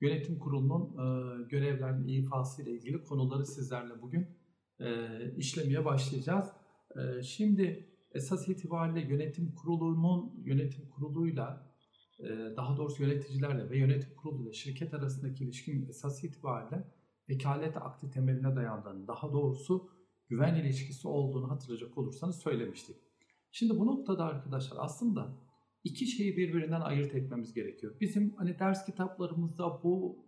Yönetim Kurulu'nun e, görevlerinin ifası ile ilgili konuları sizlerle bugün e, işlemeye başlayacağız. E, şimdi esas itibariyle yönetim kurulunun yönetim kuruluyla e, daha doğrusu yöneticilerle ve yönetim kuruluyla şirket arasındaki ilişkinin esas itibariyle vekalet akti temeline dayandığını, daha doğrusu güven ilişkisi olduğunu hatırlayacak olursanız söylemiştik. Şimdi bu noktada arkadaşlar aslında iki şeyi birbirinden ayırt etmemiz gerekiyor. Bizim hani ders kitaplarımızda bu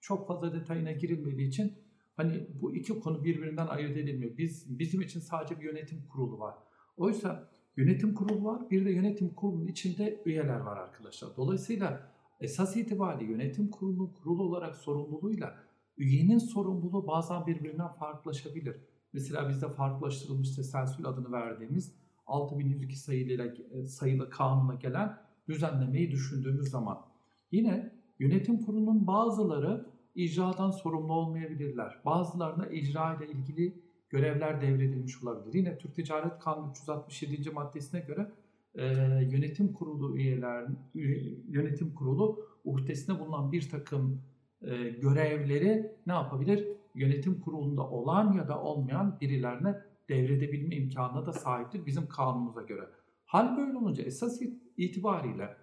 çok fazla detayına girilmediği için hani bu iki konu birbirinden ayırt edilmiyor. Biz bizim için sadece bir yönetim kurulu var. Oysa yönetim kurulu var, bir de yönetim kurulunun içinde üyeler var arkadaşlar. Dolayısıyla esas itibariyle yönetim kurulunun kurulu olarak sorumluluğuyla üyenin sorumluluğu bazen birbirinden farklılaşabilir. Mesela bizde farklılaştırılmış teselsül adını verdiğimiz 6102 sayılı, sayılı kanuna gelen düzenlemeyi düşündüğümüz zaman yine yönetim kurulunun bazıları icradan sorumlu olmayabilirler. Bazılarına icra ile ilgili görevler devredilmiş olabilir. Yine Türk Ticaret Kanunu 367. maddesine göre e, yönetim kurulu üyeler yönetim kurulu uhdesinde bulunan bir takım e, görevleri ne yapabilir? Yönetim kurulunda olan ya da olmayan birilerine devredebilme imkanına da sahiptir bizim kanunumuza göre. Hal böyle olunca esas itibariyle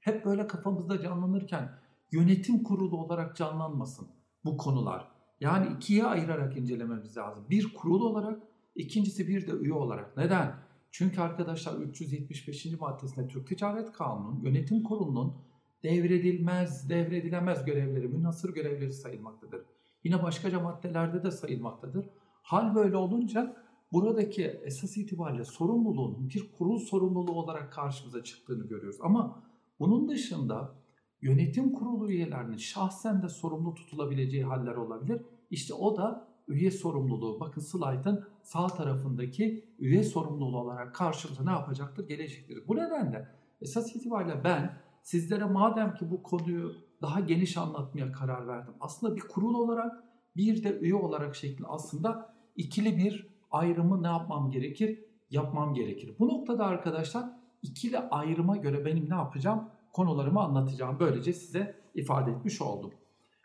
hep böyle kafamızda canlanırken yönetim kurulu olarak canlanmasın bu konular. Yani ikiye ayırarak incelememiz lazım. Bir kurul olarak, ikincisi bir de üye olarak. Neden? Çünkü arkadaşlar 375. maddesinde Türk Ticaret Kanunu'nun yönetim kurulunun devredilmez, devredilemez görevleri, münhasır görevleri sayılmaktadır. Yine başkaca maddelerde de sayılmaktadır. Hal böyle olunca buradaki esas itibariyle sorumluluğun bir kurul sorumluluğu olarak karşımıza çıktığını görüyoruz. Ama bunun dışında yönetim kurulu üyelerinin şahsen de sorumlu tutulabileceği haller olabilir. İşte o da üye sorumluluğu. Bakın slaytın sağ tarafındaki üye sorumluluğu olarak karşımıza ne yapacaktır? Gelecektir. Bu nedenle esas itibariyle ben sizlere madem ki bu konuyu daha geniş anlatmaya karar verdim. Aslında bir kurul olarak bir de üye olarak şeklinde aslında ikili bir ayrımı ne yapmam gerekir? Yapmam gerekir. Bu noktada arkadaşlar ikili ayrıma göre benim ne yapacağım? Konularımı anlatacağım. Böylece size ifade etmiş oldum.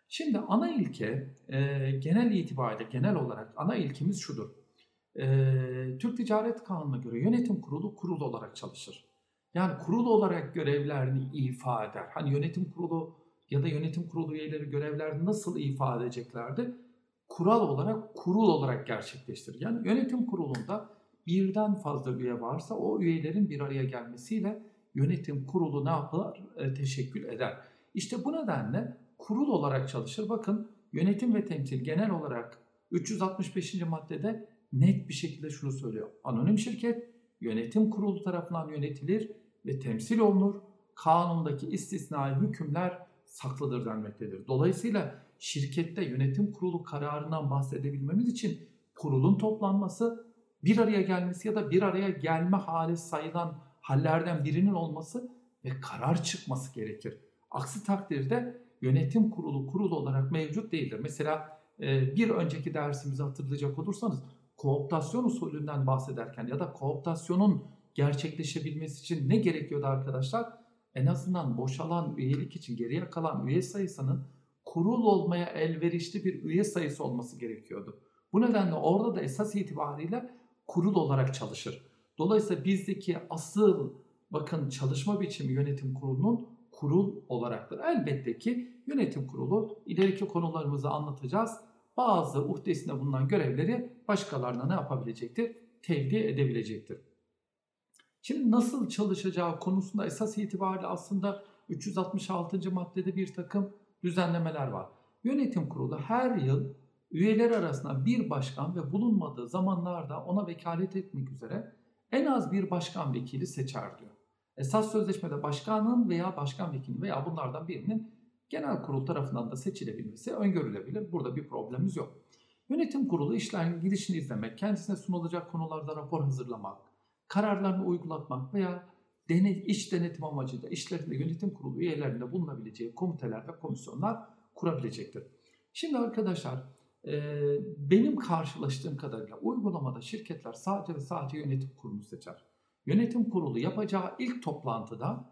Şimdi ana ilke e, genel itibariyle genel olarak ana ilkemiz şudur. E, Türk Ticaret Kanunu'na göre yönetim kurulu kurul olarak çalışır. Yani kurul olarak görevlerini ifa eder. Hani yönetim kurulu ya da yönetim kurulu üyeleri görevlerini nasıl ifade edeceklerdi? Kural olarak kurul olarak gerçekleştirir. Yani yönetim kurulunda birden fazla üye varsa o üyelerin bir araya gelmesiyle yönetim kurulu ne yapar? E, teşekkül eder. İşte bu nedenle kurul olarak çalışır. Bakın yönetim ve temsil genel olarak 365. maddede net bir şekilde şunu söylüyor. Anonim şirket yönetim kurulu tarafından yönetilir ve temsil olunur. Kanundaki istisnai hükümler saklıdır denmektedir. Dolayısıyla şirkette yönetim kurulu kararından bahsedebilmemiz için kurulun toplanması, bir araya gelmesi ya da bir araya gelme hali sayılan hallerden birinin olması ve karar çıkması gerekir. Aksi takdirde yönetim kurulu kurul olarak mevcut değildir. Mesela e, bir önceki dersimizi hatırlayacak olursanız kooptasyon usulünden bahsederken ya da kooptasyonun gerçekleşebilmesi için ne gerekiyordu arkadaşlar? En azından boşalan üyelik için geriye kalan üye sayısının kurul olmaya elverişli bir üye sayısı olması gerekiyordu. Bu nedenle orada da esas itibariyle kurul olarak çalışır. Dolayısıyla bizdeki asıl bakın çalışma biçimi yönetim kurulunun kurul olaraktır. Elbette ki yönetim kurulu ileriki konularımızı anlatacağız. Bazı uhdesinde bulunan görevleri başkalarına ne yapabilecektir? Tevdi edebilecektir. Şimdi nasıl çalışacağı konusunda esas itibariyle aslında 366. maddede bir takım düzenlemeler var. Yönetim kurulu her yıl üyeler arasında bir başkan ve bulunmadığı zamanlarda ona vekalet etmek üzere en az bir başkan vekili seçer diyor. Esas sözleşmede başkanın veya başkan vekili veya bunlardan birinin genel kurul tarafından da seçilebilmesi öngörülebilir. Burada bir problemimiz yok. Yönetim kurulu işlerin gidişini izlemek, kendisine sunulacak konularda rapor hazırlamak, kararlarını uygulatmak veya deney, iş denetim amacıyla işlerinde yönetim kurulu üyelerinde bulunabileceği komiteler ve komisyonlar kurabilecektir. Şimdi arkadaşlar benim karşılaştığım kadarıyla uygulamada şirketler sadece ve sadece yönetim kurulu seçer. Yönetim kurulu yapacağı ilk toplantıda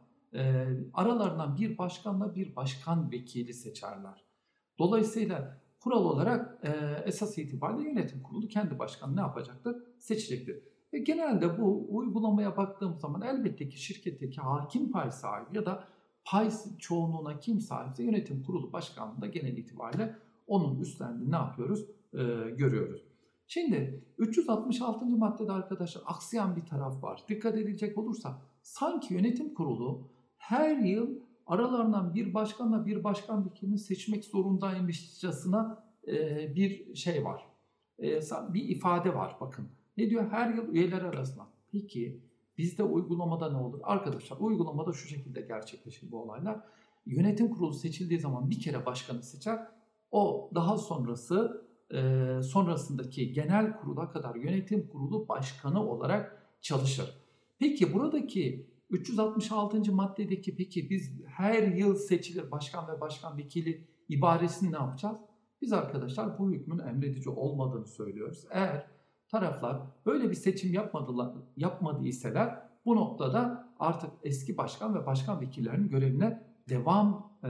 aralarından bir başkanla bir başkan vekili seçerler. Dolayısıyla kural olarak esas itibariyle yönetim kurulu kendi başkanı ne yapacaktır? Seçecektir. Ve genelde bu uygulamaya baktığım zaman elbette ki şirketteki hakim pay sahibi ya da pay çoğunluğuna kim sahipse yönetim kurulu başkanlığı da genel itibariyle onun üstlendiğini ne yapıyoruz? E, görüyoruz. Şimdi 366. maddede arkadaşlar aksayan bir taraf var. Dikkat edilecek olursa sanki yönetim kurulu her yıl aralarından bir başkanla bir başkan vekilini seçmek zorundaymışçasına e, bir şey var. E, bir ifade var bakın. Ne diyor? Her yıl üyeler arasında. Peki bizde uygulamada ne olur? Arkadaşlar uygulamada şu şekilde gerçekleşir bu olaylar. Yönetim kurulu seçildiği zaman bir kere başkanı seçer. O daha sonrası e, sonrasındaki genel kurula kadar yönetim kurulu başkanı olarak çalışır. Peki buradaki 366. maddedeki peki biz her yıl seçilir başkan ve başkan vekili ibaresini ne yapacağız? Biz arkadaşlar bu hükmün emredici olmadığını söylüyoruz. Eğer taraflar böyle bir seçim yapmadılar, yapmadıysalar bu noktada artık eski başkan ve başkan vekillerinin görevine devam e,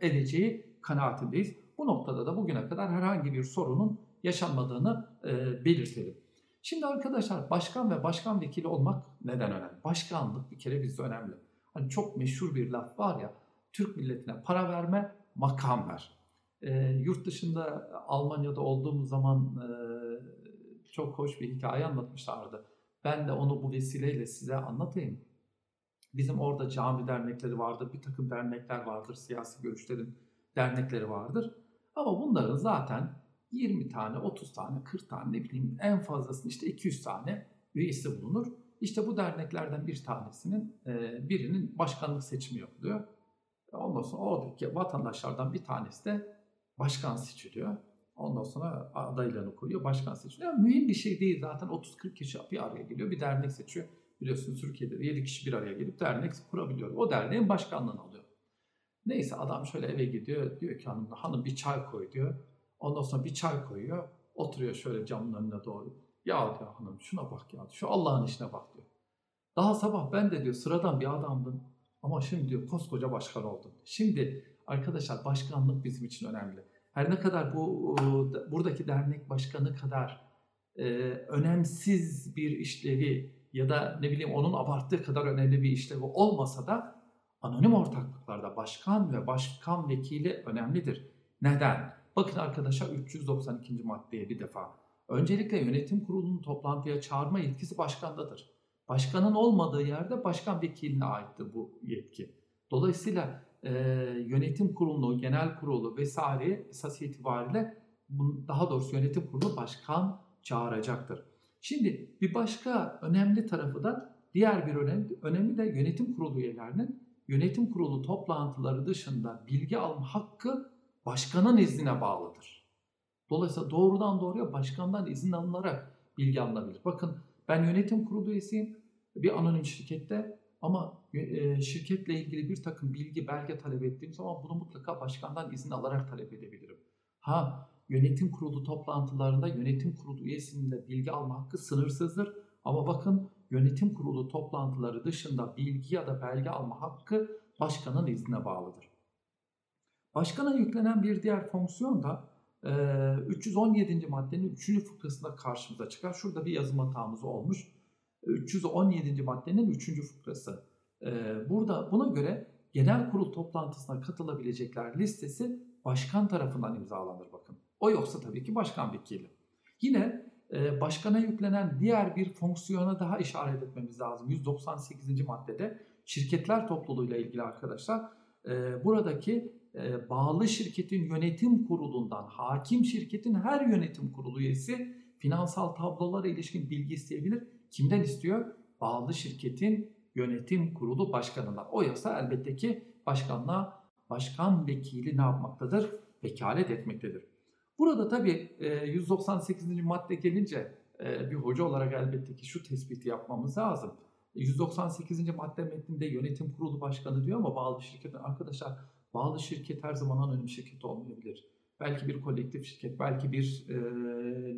edeceği kanaatindeyiz. Bu noktada da bugüne kadar herhangi bir sorunun yaşanmadığını e, belirtelim. Şimdi arkadaşlar başkan ve başkan vekili olmak neden önemli? Başkanlık bir kere bizde önemli. Hani çok meşhur bir laf var ya, Türk milletine para verme, makam ver. E, yurt dışında Almanya'da olduğumuz zaman e, çok hoş bir hikaye anlatmışlardı. Ben de onu bu vesileyle size anlatayım. Bizim orada cami dernekleri vardır, bir takım dernekler vardır, siyasi görüşlerin dernekleri vardır. Ama bunların zaten 20 tane, 30 tane, 40 tane ne bileyim en fazlasını işte 200 tane üyesi bulunur. İşte bu derneklerden bir tanesinin e, birinin başkanlık seçimi yapılıyor. Ondan sonra oradaki vatandaşlardan bir tanesi de başkan seçiliyor. Ondan sonra adaylığını koyuyor, başkan seçiliyor. Yani mühim bir şey değil zaten 30-40 kişi bir araya geliyor, bir dernek seçiyor. Biliyorsunuz Türkiye'de 7 kişi bir araya gelip dernek kurabiliyor. O derneğin başkanlığını alıyor. Neyse adam şöyle eve gidiyor, diyor ki hanım, hanım bir çay koy diyor. Ondan sonra bir çay koyuyor. Oturuyor şöyle camın önüne doğru. Ya diyor hanım şuna bak ya. Şu Allah'ın işine bak diyor. Daha sabah ben de diyor sıradan bir adamdım. Ama şimdi diyor koskoca başkan oldum. Şimdi arkadaşlar başkanlık bizim için önemli. Her ne kadar bu buradaki dernek başkanı kadar e, önemsiz bir işlevi ya da ne bileyim onun abarttığı kadar önemli bir işlevi olmasa da anonim ortaklıklarda başkan ve başkan vekili önemlidir. Neden? Bakın arkadaşlar 392. maddeye bir defa. Öncelikle yönetim kurulunun toplantıya çağırma yetkisi başkandadır. Başkanın olmadığı yerde başkan vekiline aittir bu yetki. Dolayısıyla e, yönetim kurulu, genel kurulu vesaire esas itibariyle daha doğrusu yönetim kurulu başkan çağıracaktır. Şimdi bir başka önemli tarafı da diğer bir önemli, önemli de yönetim kurulu üyelerinin yönetim kurulu toplantıları dışında bilgi alma hakkı başkanın iznine bağlıdır. Dolayısıyla doğrudan doğruya başkandan izin alınarak bilgi alınabilir. Bakın ben yönetim kurulu üyesiyim bir anonim şirkette ama şirketle ilgili bir takım bilgi, belge talep ettiğim zaman bunu mutlaka başkandan izin alarak talep edebilirim. Ha yönetim kurulu toplantılarında yönetim kurulu üyesinin de bilgi alma hakkı sınırsızdır. Ama bakın yönetim kurulu toplantıları dışında bilgi ya da belge alma hakkı başkanın iznine bağlıdır. Başkana yüklenen bir diğer fonksiyon da 317. maddenin 3. fıkrasında karşımıza çıkar. Şurada bir yazım hatamız olmuş. 317. maddenin 3. fıkrası. Burada buna göre genel kurul toplantısına katılabilecekler listesi başkan tarafından imzalanır bakın. O yoksa tabii ki başkan vekili. Yine başkana yüklenen diğer bir fonksiyona daha işaret etmemiz lazım. 198. maddede şirketler topluluğuyla ilgili arkadaşlar buradaki bağlı şirketin yönetim kurulundan hakim şirketin her yönetim kurulu üyesi finansal tablolara ilişkin bilgi isteyebilir. Kimden istiyor? Bağlı şirketin yönetim kurulu başkanından. O yasa elbette ki başkanla başkan vekili ne yapmaktadır? Vekalet etmektedir. Burada tabii 198. madde gelince bir hoca olarak elbette ki şu tespiti yapmamız lazım. 198. madde metninde yönetim kurulu başkanı diyor ama bağlı şirketin arkadaşlar bağlı şirket her zaman anonim şirket olmayabilir. Belki bir kolektif şirket, belki bir e,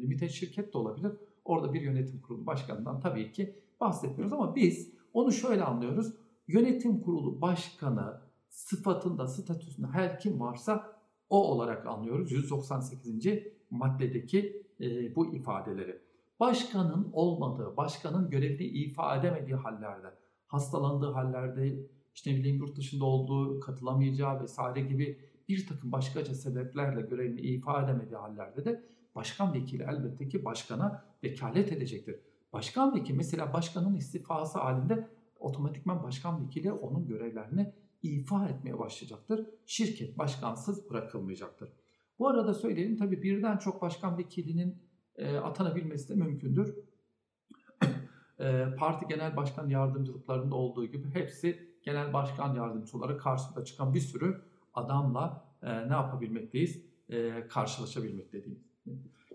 limited şirket de olabilir. Orada bir yönetim kurulu başkanından tabii ki bahsetmiyoruz ama biz onu şöyle anlıyoruz. Yönetim kurulu başkanı sıfatında, statüsünde her kim varsa o olarak anlıyoruz 198. maddedeki e, bu ifadeleri. Başkanın olmadığı, başkanın görevini ifa edemediği hallerde, hastalandığı hallerde, işte ne bileyim yurt dışında olduğu, katılamayacağı vesaire gibi bir takım başkaca sebeplerle görevini ifa edemediği hallerde de başkan vekili elbette ki başkana vekalet edecektir. Başkan vekili mesela başkanın istifası halinde otomatikman başkan vekili onun görevlerini ifa etmeye başlayacaktır. Şirket başkansız bırakılmayacaktır. Bu arada söyleyelim tabii birden çok başkan vekilinin e, atanabilmesi de mümkündür. e, parti genel başkan yardımcılıklarında olduğu gibi hepsi genel başkan yardımcıları karşısında çıkan bir sürü adamla e, ne yapabilmekteyiz? E, karşılaşabilmekteyiz.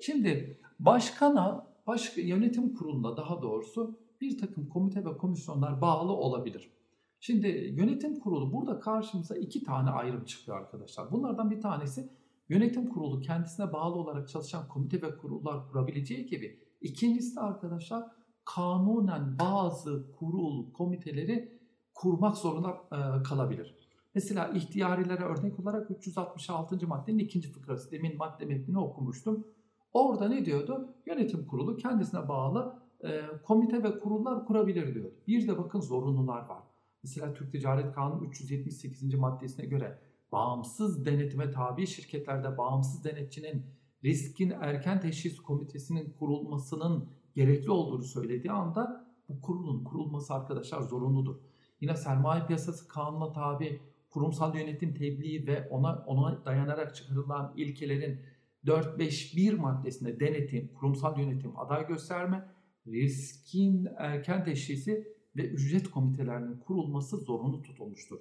Şimdi başkana, baş, yönetim kuruluna daha doğrusu bir takım komite ve komisyonlar bağlı olabilir. Şimdi yönetim kurulu burada karşımıza iki tane ayrım çıkıyor arkadaşlar. Bunlardan bir tanesi yönetim kurulu kendisine bağlı olarak çalışan komite ve kurullar kurabileceği gibi. İkincisi de arkadaşlar kanunen bazı kurul komiteleri kurmak zorunda e, kalabilir. Mesela ihtiyarilere örnek olarak 366. maddenin ikinci fıkrası. Demin madde metnini okumuştum. Orada ne diyordu? Yönetim kurulu kendisine bağlı e, komite ve kurullar kurabilir diyordu. Bir de bakın zorunlular var. Mesela Türk Ticaret Kanunu 378. maddesine göre bağımsız denetime tabi şirketlerde bağımsız denetçinin riskin erken teşhis komitesinin kurulmasının gerekli olduğunu söylediği anda bu kurulun kurulması arkadaşlar zorunludur. Yine sermaye piyasası kanuna tabi kurumsal yönetim tebliği ve ona ona dayanarak çıkarılan ilkelerin 4-5-1 maddesinde denetim, kurumsal yönetim, aday gösterme, riskin erken teşhisi ve ücret komitelerinin kurulması zorunlu tutulmuştur.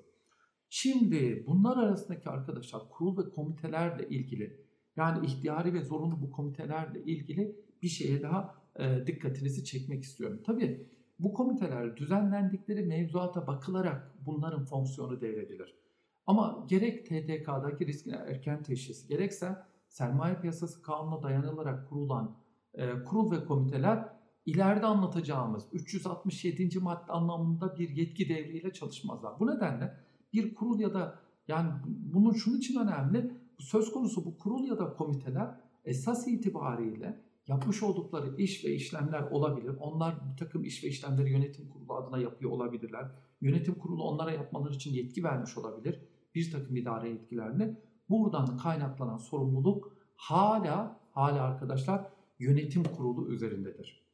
Şimdi bunlar arasındaki arkadaşlar kurul ve komitelerle ilgili yani ihtiyari ve zorunlu bu komitelerle ilgili bir şeye daha e, dikkatinizi çekmek istiyorum. Tabii bu komiteler düzenlendikleri mevzuata bakılarak bunların fonksiyonu devredilir. Ama gerek TDK'daki riskin erken teşhisi gerekse sermaye piyasası kanununa dayanılarak kurulan e, kurul ve komiteler ileride anlatacağımız 367. madde anlamında bir yetki devriyle çalışmazlar. Bu nedenle bir kurul ya da yani bunun şunun için önemli. Söz konusu bu kurul ya da komiteler esas itibariyle yapmış oldukları iş ve işlemler olabilir. Onlar bir takım iş ve işlemleri yönetim kurulu adına yapıyor olabilirler. Yönetim kurulu onlara yapmaları için yetki vermiş olabilir. Bir takım idare yetkilerini. Buradan kaynaklanan sorumluluk hala hala arkadaşlar yönetim kurulu üzerindedir.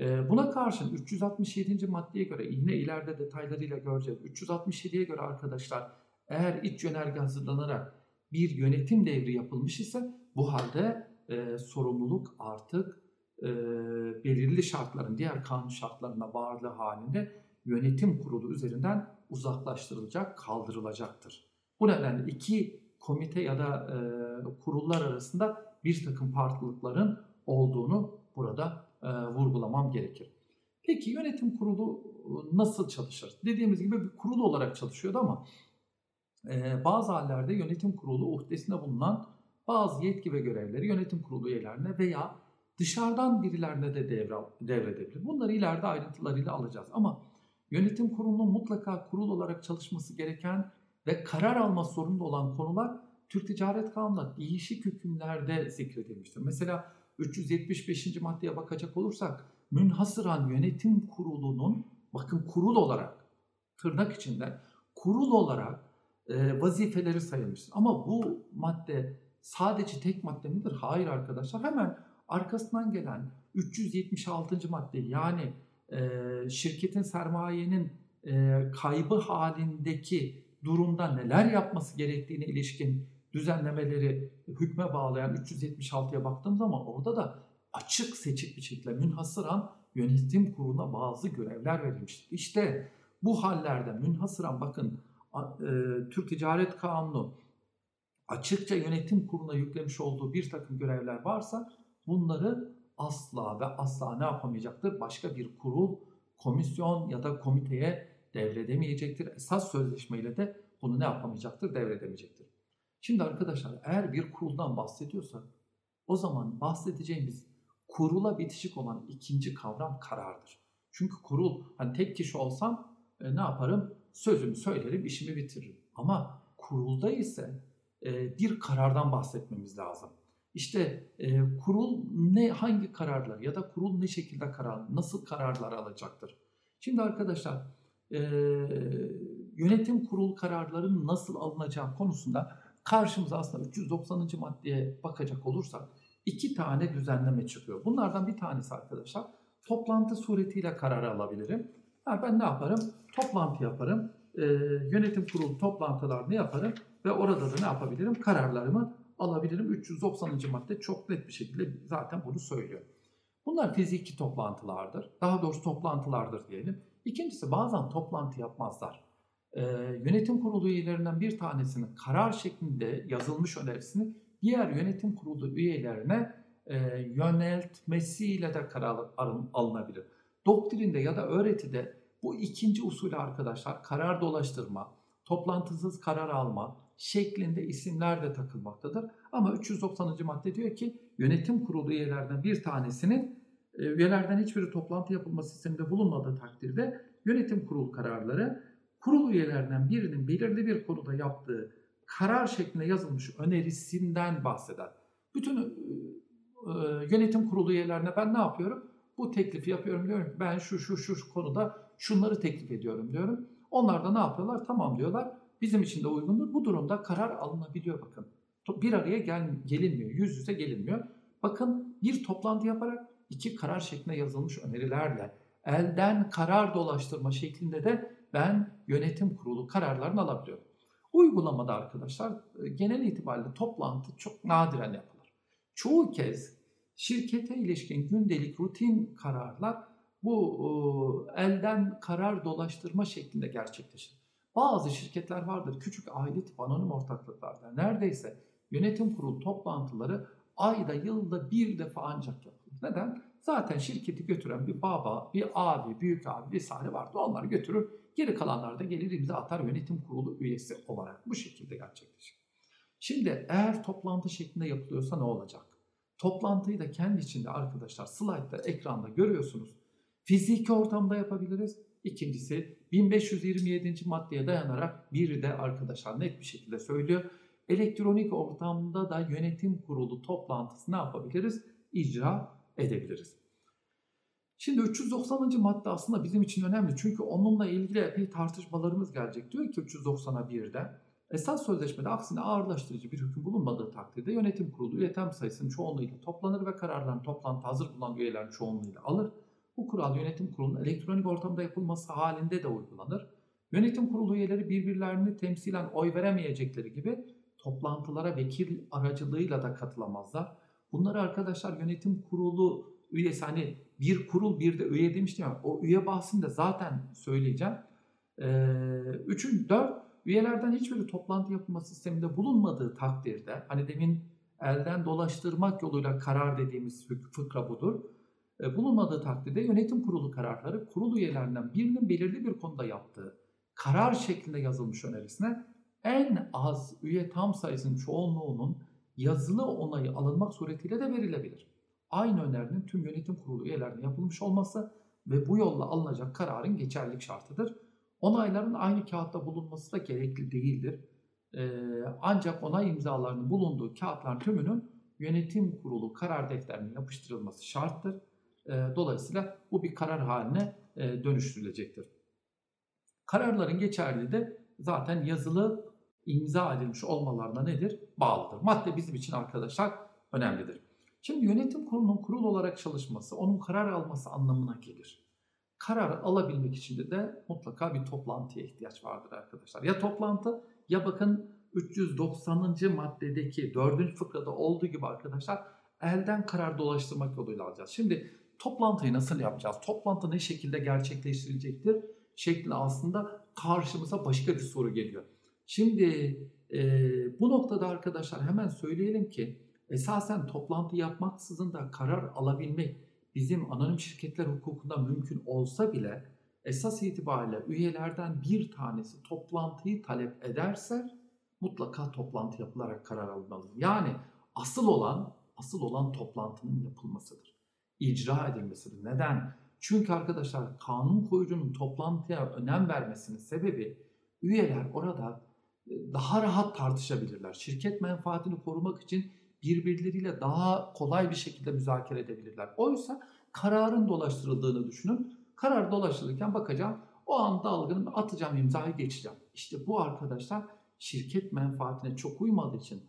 Ee, buna karşın 367. maddeye göre yine ileride detaylarıyla göreceğiz. 367'ye göre arkadaşlar eğer iç yönerge hazırlanarak bir yönetim devri yapılmış ise bu halde e, sorumluluk artık e, belirli şartların diğer kanun şartlarına varlığı halinde yönetim kurulu üzerinden uzaklaştırılacak, kaldırılacaktır. Bu nedenle iki komite ya da e, kurullar arasında bir takım farklılıkların olduğunu burada e, vurgulamam gerekir. Peki yönetim kurulu e, nasıl çalışır? Dediğimiz gibi bir kurul olarak çalışıyordu ama e, bazı hallerde yönetim kurulu uhdesinde bulunan bazı yetki ve görevleri yönetim kurulu üyelerine veya dışarıdan birilerine de devre, devredebilir. Bunları ileride ayrıntılarıyla alacağız. Ama yönetim kurulunun mutlaka kurul olarak çalışması gereken ve karar alma zorunda olan konular Türk Ticaret Kanunu'nda değişik hükümlerde zikredilmiştir. Mesela 375. maddeye bakacak olursak münhasıran yönetim kurulunun bakın kurul olarak tırnak içinde kurul olarak e, vazifeleri sayılmıştır. Ama bu madde sadece tek madde midir? Hayır arkadaşlar. Hemen arkasından gelen 376. madde yani e, şirketin sermayenin e, kaybı halindeki durumda neler yapması gerektiğine ilişkin düzenlemeleri hükme bağlayan 376'ya baktığım zaman orada da açık seçik bir şekilde münhasıran yönetim kuruluna bazı görevler verilmiştir. İşte bu hallerde münhasıran bakın e, Türk Ticaret Kanunu açıkça yönetim kuruluna yüklemiş olduğu bir takım görevler varsa bunları asla ve asla ne yapamayacaktır? Başka bir kurul, komisyon ya da komiteye devredemeyecektir. Esas sözleşmeyle de bunu ne yapamayacaktır? Devredemeyecektir. Şimdi arkadaşlar eğer bir kuruldan bahsediyorsak o zaman bahsedeceğimiz kurula bitişik olan ikinci kavram karardır. Çünkü kurul hani tek kişi olsam e, ne yaparım? sözümü söylerim, işimi bitiririm. Ama kurulda ise e, bir karardan bahsetmemiz lazım. İşte e, kurul ne hangi kararlar ya da kurul ne şekilde karar, nasıl kararlar alacaktır? Şimdi arkadaşlar e, yönetim kurul kararlarının nasıl alınacağı konusunda karşımıza aslında 390. maddeye bakacak olursak iki tane düzenleme çıkıyor. Bunlardan bir tanesi arkadaşlar toplantı suretiyle karar alabilirim. Yani ben ne yaparım? Toplantı yaparım. E, yönetim kurulu toplantılarını yaparım ve orada da ne yapabilirim? Kararlarımı alabilirim. 390. madde çok net bir şekilde zaten bunu söylüyor. Bunlar fiziki toplantılardır. Daha doğrusu toplantılardır diyelim. İkincisi bazen toplantı yapmazlar. Ee, yönetim kurulu üyelerinden bir tanesinin karar şeklinde yazılmış önerisini diğer yönetim kurulu üyelerine e, yöneltmesiyle de karar alınabilir. Doktrinde ya da öğretide bu ikinci usulü arkadaşlar karar dolaştırma, toplantısız karar alma şeklinde isimler de takılmaktadır. Ama 390. madde diyor ki yönetim kurulu üyelerden bir tanesinin üyelerden hiçbiri toplantı yapılması sisteminde bulunmadığı takdirde yönetim kurulu kararları kurul üyelerinden birinin belirli bir konuda yaptığı karar şeklinde yazılmış önerisinden bahseder. Bütün e, e, yönetim kurulu üyelerine ben ne yapıyorum? Bu teklifi yapıyorum diyorum ben şu şu şu konuda şunları teklif ediyorum diyorum. Onlar da ne yapıyorlar? Tamam diyorlar. Bizim için de uygundur. Bu durumda karar alınabiliyor bakın. Bir araya gel, gelinmiyor. Yüz yüze gelinmiyor. Bakın bir toplantı yaparak iki karar şeklinde yazılmış önerilerle elden karar dolaştırma şeklinde de ben yönetim kurulu kararlarını alabiliyorum. Uygulamada arkadaşlar e, genel itibariyle toplantı çok nadiren yapılır. Çoğu kez şirkete ilişkin gündelik rutin kararlar bu e, elden karar dolaştırma şeklinde gerçekleşir. Bazı şirketler vardır küçük aile tip anonim ortaklıklarda neredeyse yönetim kurulu toplantıları ayda yılda bir defa ancak yapılır. Neden? Zaten şirketi götüren bir baba, bir abi, büyük abi vesaire vardı. Onları götürür. Geri kalanlar da gelir imza atar yönetim kurulu üyesi olarak. Bu şekilde gerçekleşir. Şimdi eğer toplantı şeklinde yapılıyorsa ne olacak? Toplantıyı da kendi içinde arkadaşlar slaytta, ekranda görüyorsunuz. Fiziki ortamda yapabiliriz. İkincisi 1527. maddeye dayanarak bir de arkadaşlar net bir şekilde söylüyor. Elektronik ortamda da yönetim kurulu toplantısı ne yapabiliriz? İcra edebiliriz. Şimdi 390. madde aslında bizim için önemli çünkü onunla ilgili epey tartışmalarımız gelecek. Diyor ki 390'a 1'de esas sözleşmede aksine ağırlaştırıcı bir hüküm bulunmadığı takdirde yönetim kurulu üyetem sayısının çoğunluğuyla toplanır ve kararların toplantı hazır bulunan üyelerin çoğunluğuyla alır. Bu kural yönetim kurulunun elektronik ortamda yapılması halinde de uygulanır. Yönetim kurulu üyeleri birbirlerini temsilen oy veremeyecekleri gibi toplantılara vekil aracılığıyla da katılamazlar. Bunları arkadaşlar yönetim kurulu üyesi hani bir kurul bir de üye demiştim ya o üye bahsinde zaten söyleyeceğim. Ee, üçün, dört, üyelerden hiçbiri toplantı yapılma sisteminde bulunmadığı takdirde hani demin elden dolaştırmak yoluyla karar dediğimiz fıkra budur. Ee, bulunmadığı takdirde yönetim kurulu kararları kurul üyelerinden birinin belirli bir konuda yaptığı karar şeklinde yazılmış önerisine en az üye tam sayısının çoğunluğunun yazılı onayı alınmak suretiyle de verilebilir. Aynı önerinin tüm yönetim kurulu üyelerine yapılmış olması ve bu yolla alınacak kararın geçerlilik şartıdır. Onayların aynı kağıtta bulunması da gerekli değildir. Ee, ancak onay imzalarının bulunduğu kağıtların tümünün yönetim kurulu karar defterine yapıştırılması şarttır. Ee, dolayısıyla bu bir karar haline e, dönüştürülecektir. Kararların geçerliliği de zaten yazılı imza edilmiş olmalarına nedir? Bağlıdır. Madde bizim için arkadaşlar önemlidir. Şimdi yönetim kurulunun kurul olarak çalışması, onun karar alması anlamına gelir. Karar alabilmek için de mutlaka bir toplantıya ihtiyaç vardır arkadaşlar. Ya toplantı ya bakın 390. maddedeki 4. fıkrada olduğu gibi arkadaşlar elden karar dolaştırmak yoluyla alacağız. Şimdi toplantıyı nasıl yapacağız? Toplantı ne şekilde gerçekleştirilecektir? Şeklinde aslında karşımıza başka bir soru geliyor. Şimdi e, bu noktada arkadaşlar hemen söyleyelim ki esasen toplantı yapmaksızın da karar alabilmek bizim anonim şirketler hukukunda mümkün olsa bile esas itibariyle üyelerden bir tanesi toplantıyı talep ederse mutlaka toplantı yapılarak karar alınmalı. Yani asıl olan asıl olan toplantının yapılmasıdır. İcra edilmesidir. Neden? Çünkü arkadaşlar kanun koyucunun toplantıya önem vermesinin sebebi üyeler orada daha rahat tartışabilirler. Şirket menfaatini korumak için birbirleriyle daha kolay bir şekilde müzakere edebilirler. Oysa kararın dolaştırıldığını düşünün. Karar dolaştırılırken bakacağım o anda algının atacağım imzayı geçeceğim. İşte bu arkadaşlar şirket menfaatine çok uymadığı için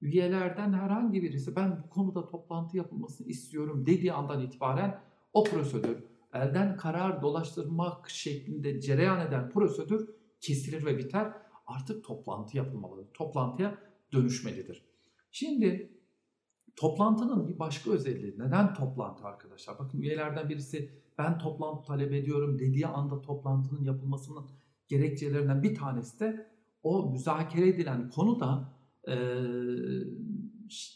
üyelerden herhangi birisi ben bu konuda toplantı yapılmasını istiyorum dediği andan itibaren o prosedür elden karar dolaştırmak şeklinde cereyan eden prosedür kesilir ve biter. Artık toplantı yapılmalıdır. Toplantıya dönüşmelidir. Şimdi toplantının bir başka özelliği. Neden toplantı arkadaşlar? Bakın üyelerden birisi ben toplantı talep ediyorum dediği anda toplantının yapılmasının gerekçelerinden bir tanesi de o müzakere edilen konu da e,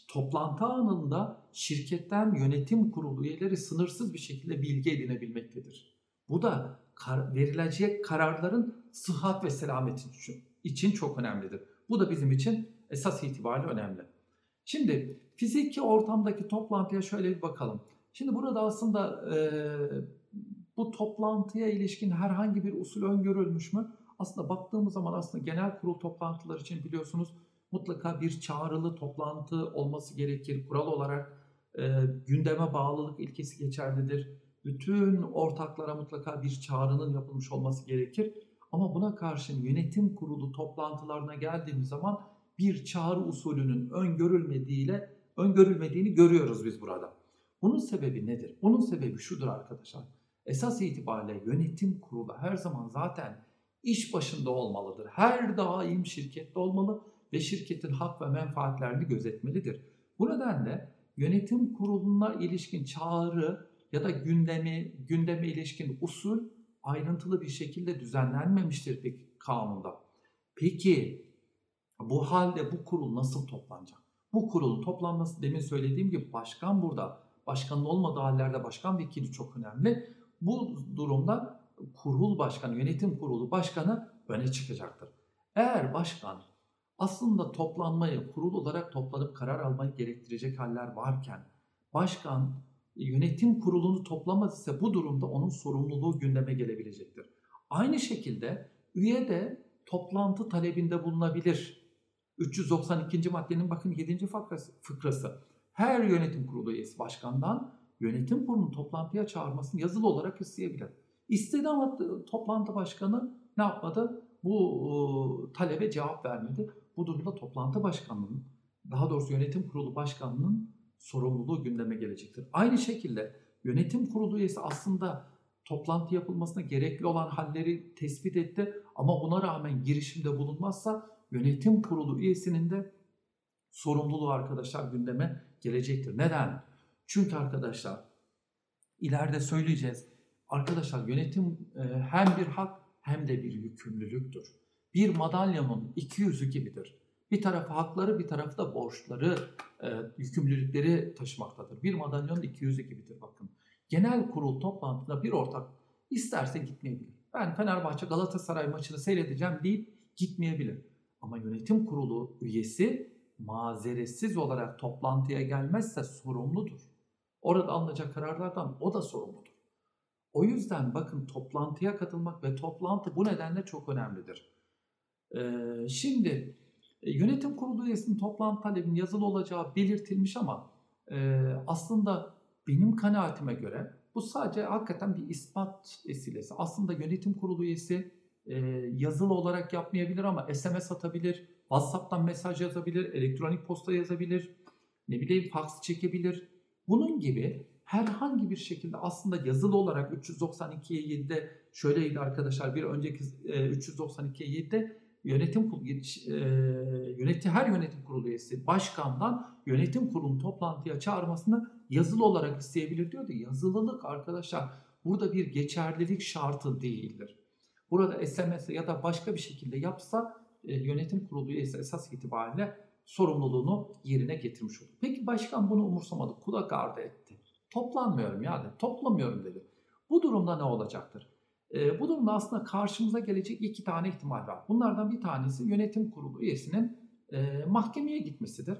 toplantı anında şirketten yönetim kurulu üyeleri sınırsız bir şekilde bilgi edinebilmektedir. Bu da kar, verilecek kararların sıhhat ve selameti için çok önemlidir. Bu da bizim için esas itibariyle önemli. Şimdi fiziki ortamdaki toplantıya şöyle bir bakalım. Şimdi burada aslında e, bu toplantıya ilişkin herhangi bir usul öngörülmüş mü? Aslında baktığımız zaman aslında genel kurul toplantıları için biliyorsunuz mutlaka bir çağrılı toplantı olması gerekir. Kural olarak e, gündeme bağlılık ilkesi geçerlidir. Bütün ortaklara mutlaka bir çağrının yapılmış olması gerekir. Ama buna karşın yönetim kurulu toplantılarına geldiğimiz zaman bir çağrı usulünün öngörülmediğiyle öngörülmediğini görüyoruz biz burada. Bunun sebebi nedir? Bunun sebebi şudur arkadaşlar. Esas itibariyle yönetim kurulu her zaman zaten iş başında olmalıdır. Her daim şirkette olmalı ve şirketin hak ve menfaatlerini gözetmelidir. Bu nedenle yönetim kuruluna ilişkin çağrı ya da gündemi, gündeme ilişkin usul ayrıntılı bir şekilde düzenlenmemiştir bir kanunda. Peki bu halde bu kurul nasıl toplanacak? Bu kurulun toplanması demin söylediğim gibi başkan burada. Başkanın olmadığı hallerde başkan vekili çok önemli. Bu durumda kurul başkanı, yönetim kurulu başkanı öne çıkacaktır. Eğer başkan aslında toplanmayı, kurul olarak toplanıp karar almayı gerektirecek haller varken başkan yönetim kurulunu toplamaz ise bu durumda onun sorumluluğu gündeme gelebilecektir. Aynı şekilde üye de toplantı talebinde bulunabilir. 392. maddenin bakın 7. fıkrası, fıkrası. Her yönetim kurulu üyesi başkandan yönetim kurulunun toplantıya çağırmasını yazılı olarak isteyebilir. İstedi ama toplantı başkanı ne yapmadı? Bu talebe cevap vermedi. Bu durumda toplantı başkanının, daha doğrusu yönetim kurulu başkanının sorumluluğu gündeme gelecektir. Aynı şekilde yönetim kurulu üyesi aslında toplantı yapılmasına gerekli olan halleri tespit etti ama buna rağmen girişimde bulunmazsa yönetim kurulu üyesinin de sorumluluğu arkadaşlar gündeme gelecektir. Neden? Çünkü arkadaşlar ileride söyleyeceğiz. Arkadaşlar yönetim e, hem bir hak hem de bir yükümlülüktür. Bir madalyonun iki yüzü gibidir. Bir tarafı hakları, bir tarafı da borçları, e, yükümlülükleri taşımaktadır. Bir iki yüzü gibidir bakın. Genel kurul toplantısında bir ortak isterse gitmeyebilir. Ben Fenerbahçe Galatasaray maçını seyredeceğim deyip gitmeyebilir. Ama yönetim kurulu üyesi mazeretsiz olarak toplantıya gelmezse sorumludur. Orada alınacak kararlardan o da sorumludur. O yüzden bakın toplantıya katılmak ve toplantı bu nedenle çok önemlidir. Ee, şimdi yönetim kurulu üyesinin toplantı talebinin yazılı olacağı belirtilmiş ama e, aslında benim kanaatime göre bu sadece hakikaten bir ispat vesilesi. Aslında yönetim kurulu üyesi e, yazılı olarak yapmayabilir ama SMS atabilir, WhatsApp'tan mesaj yazabilir, elektronik posta yazabilir, ne bileyim fax çekebilir. Bunun gibi herhangi bir şekilde aslında yazılı olarak 392'ye 7'de şöyleydi arkadaşlar bir önceki e, 392'ye 7'de yönetim e, her yönetim kurulu üyesi başkandan yönetim kurulunun toplantıya çağırmasını yazılı olarak isteyebilir diyordu. Yazılılık arkadaşlar burada bir geçerlilik şartı değildir. Burada SMS ya da başka bir şekilde yapsa e, yönetim kurulu üyesi esas itibariyle sorumluluğunu yerine getirmiş olur. Peki başkan bunu umursamadı, kulak ardı etti. Toplanmıyorum yani, toplamıyorum dedi. Bu durumda ne olacaktır? E, bu durumda aslında karşımıza gelecek iki tane ihtimal var. Bunlardan bir tanesi yönetim kurulu üyesinin e, mahkemeye gitmesidir.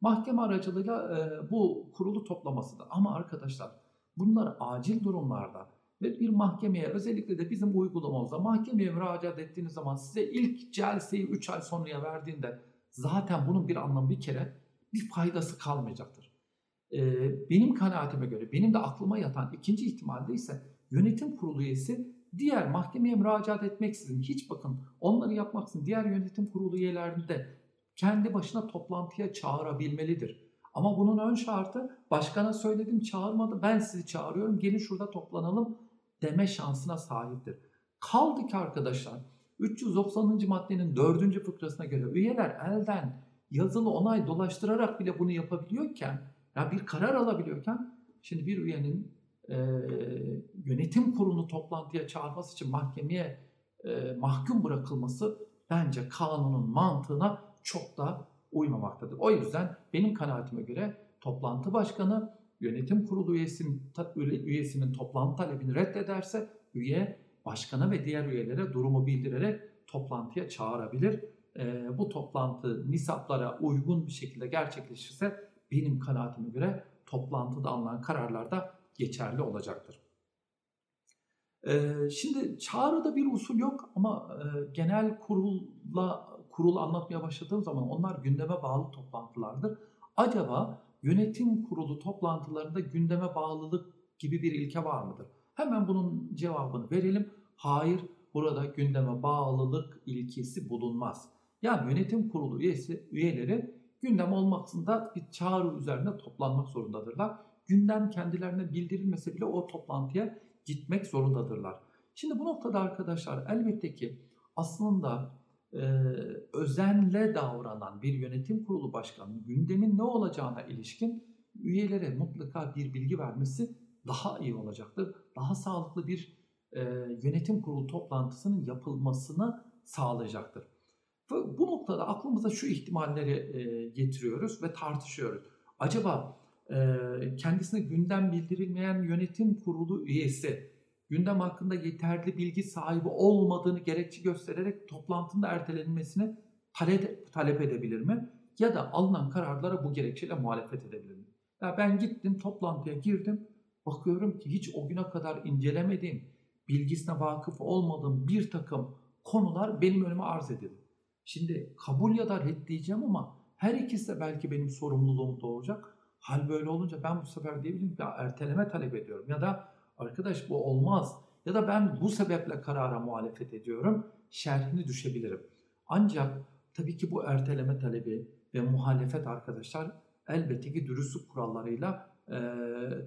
Mahkeme aracılığıyla e, bu kurulu toplamasıdır. Ama arkadaşlar bunlar acil durumlarda ve bir mahkemeye özellikle de bizim uygulamamızda mahkemeye müracaat ettiğiniz zaman size ilk celseyi 3 ay sonraya verdiğinde zaten bunun bir anlamı bir kere bir faydası kalmayacaktır. Ee, benim kanaatime göre benim de aklıma yatan ikinci ihtimalde ise yönetim kurulu üyesi diğer mahkemeye müracaat etmeksizin hiç bakın onları yapmaksızın diğer yönetim kurulu üyelerini de kendi başına toplantıya çağırabilmelidir. Ama bunun ön şartı başkana söyledim çağırmadı ben sizi çağırıyorum gelin şurada toplanalım deme şansına sahiptir. Kaldı ki arkadaşlar 390. maddenin 4. fıkrasına göre üyeler elden yazılı onay dolaştırarak bile bunu yapabiliyorken ya bir karar alabiliyorken şimdi bir üyenin yönetim kurulu toplantıya çağırması için mahkemeye mahkum bırakılması bence kanunun mantığına çok da uymamaktadır. O yüzden benim kanaatime göre toplantı başkanı yönetim kurulu üyesinin, üyesinin toplantı talebini reddederse üye başkana ve diğer üyelere durumu bildirerek toplantıya çağırabilir. Bu toplantı nisaplara uygun bir şekilde gerçekleşirse benim kanaatime göre toplantıda alınan kararlar da geçerli olacaktır. E, şimdi çağrıda bir usul yok ama e, genel kurulla kurul anlatmaya başladığım zaman onlar gündeme bağlı toplantılardır. Acaba yönetim kurulu toplantılarında gündeme bağlılık gibi bir ilke var mıdır? Hemen bunun cevabını verelim. Hayır, burada gündeme bağlılık ilkesi bulunmaz. Yani yönetim kurulu üyesi, üyeleri gündem olmaksında bir çağrı üzerine toplanmak zorundadırlar. Gündem kendilerine bildirilmese bile o toplantıya gitmek zorundadırlar. Şimdi bu noktada arkadaşlar elbette ki aslında e, özenle davranan bir yönetim kurulu başkanının gündemin ne olacağına ilişkin üyelere mutlaka bir bilgi vermesi daha iyi olacaktır. Daha sağlıklı bir e, yönetim kurulu toplantısının yapılmasını sağlayacaktır. Bu noktada aklımıza şu ihtimalleri e, getiriyoruz ve tartışıyoruz. Acaba kendisine gündem bildirilmeyen yönetim kurulu üyesi gündem hakkında yeterli bilgi sahibi olmadığını gerekçe göstererek toplantının ertelenmesini talep, talep edebilir mi? Ya da alınan kararlara bu gerekçeyle muhalefet edebilir mi? Ya ben gittim toplantıya girdim bakıyorum ki hiç o güne kadar incelemediğim, bilgisine vakıf olmadığım bir takım konular benim önüme arz edildi. Şimdi kabul ya da reddeyeceğim ama her ikisi de belki benim sorumluluğum doğacak. Hal böyle olunca ben bu sefer diyebilirim ki erteleme talep ediyorum ya da arkadaş bu olmaz ya da ben bu sebeple karara muhalefet ediyorum şerhini düşebilirim. Ancak tabii ki bu erteleme talebi ve muhalefet arkadaşlar elbette ki dürüstlük kurallarıyla e,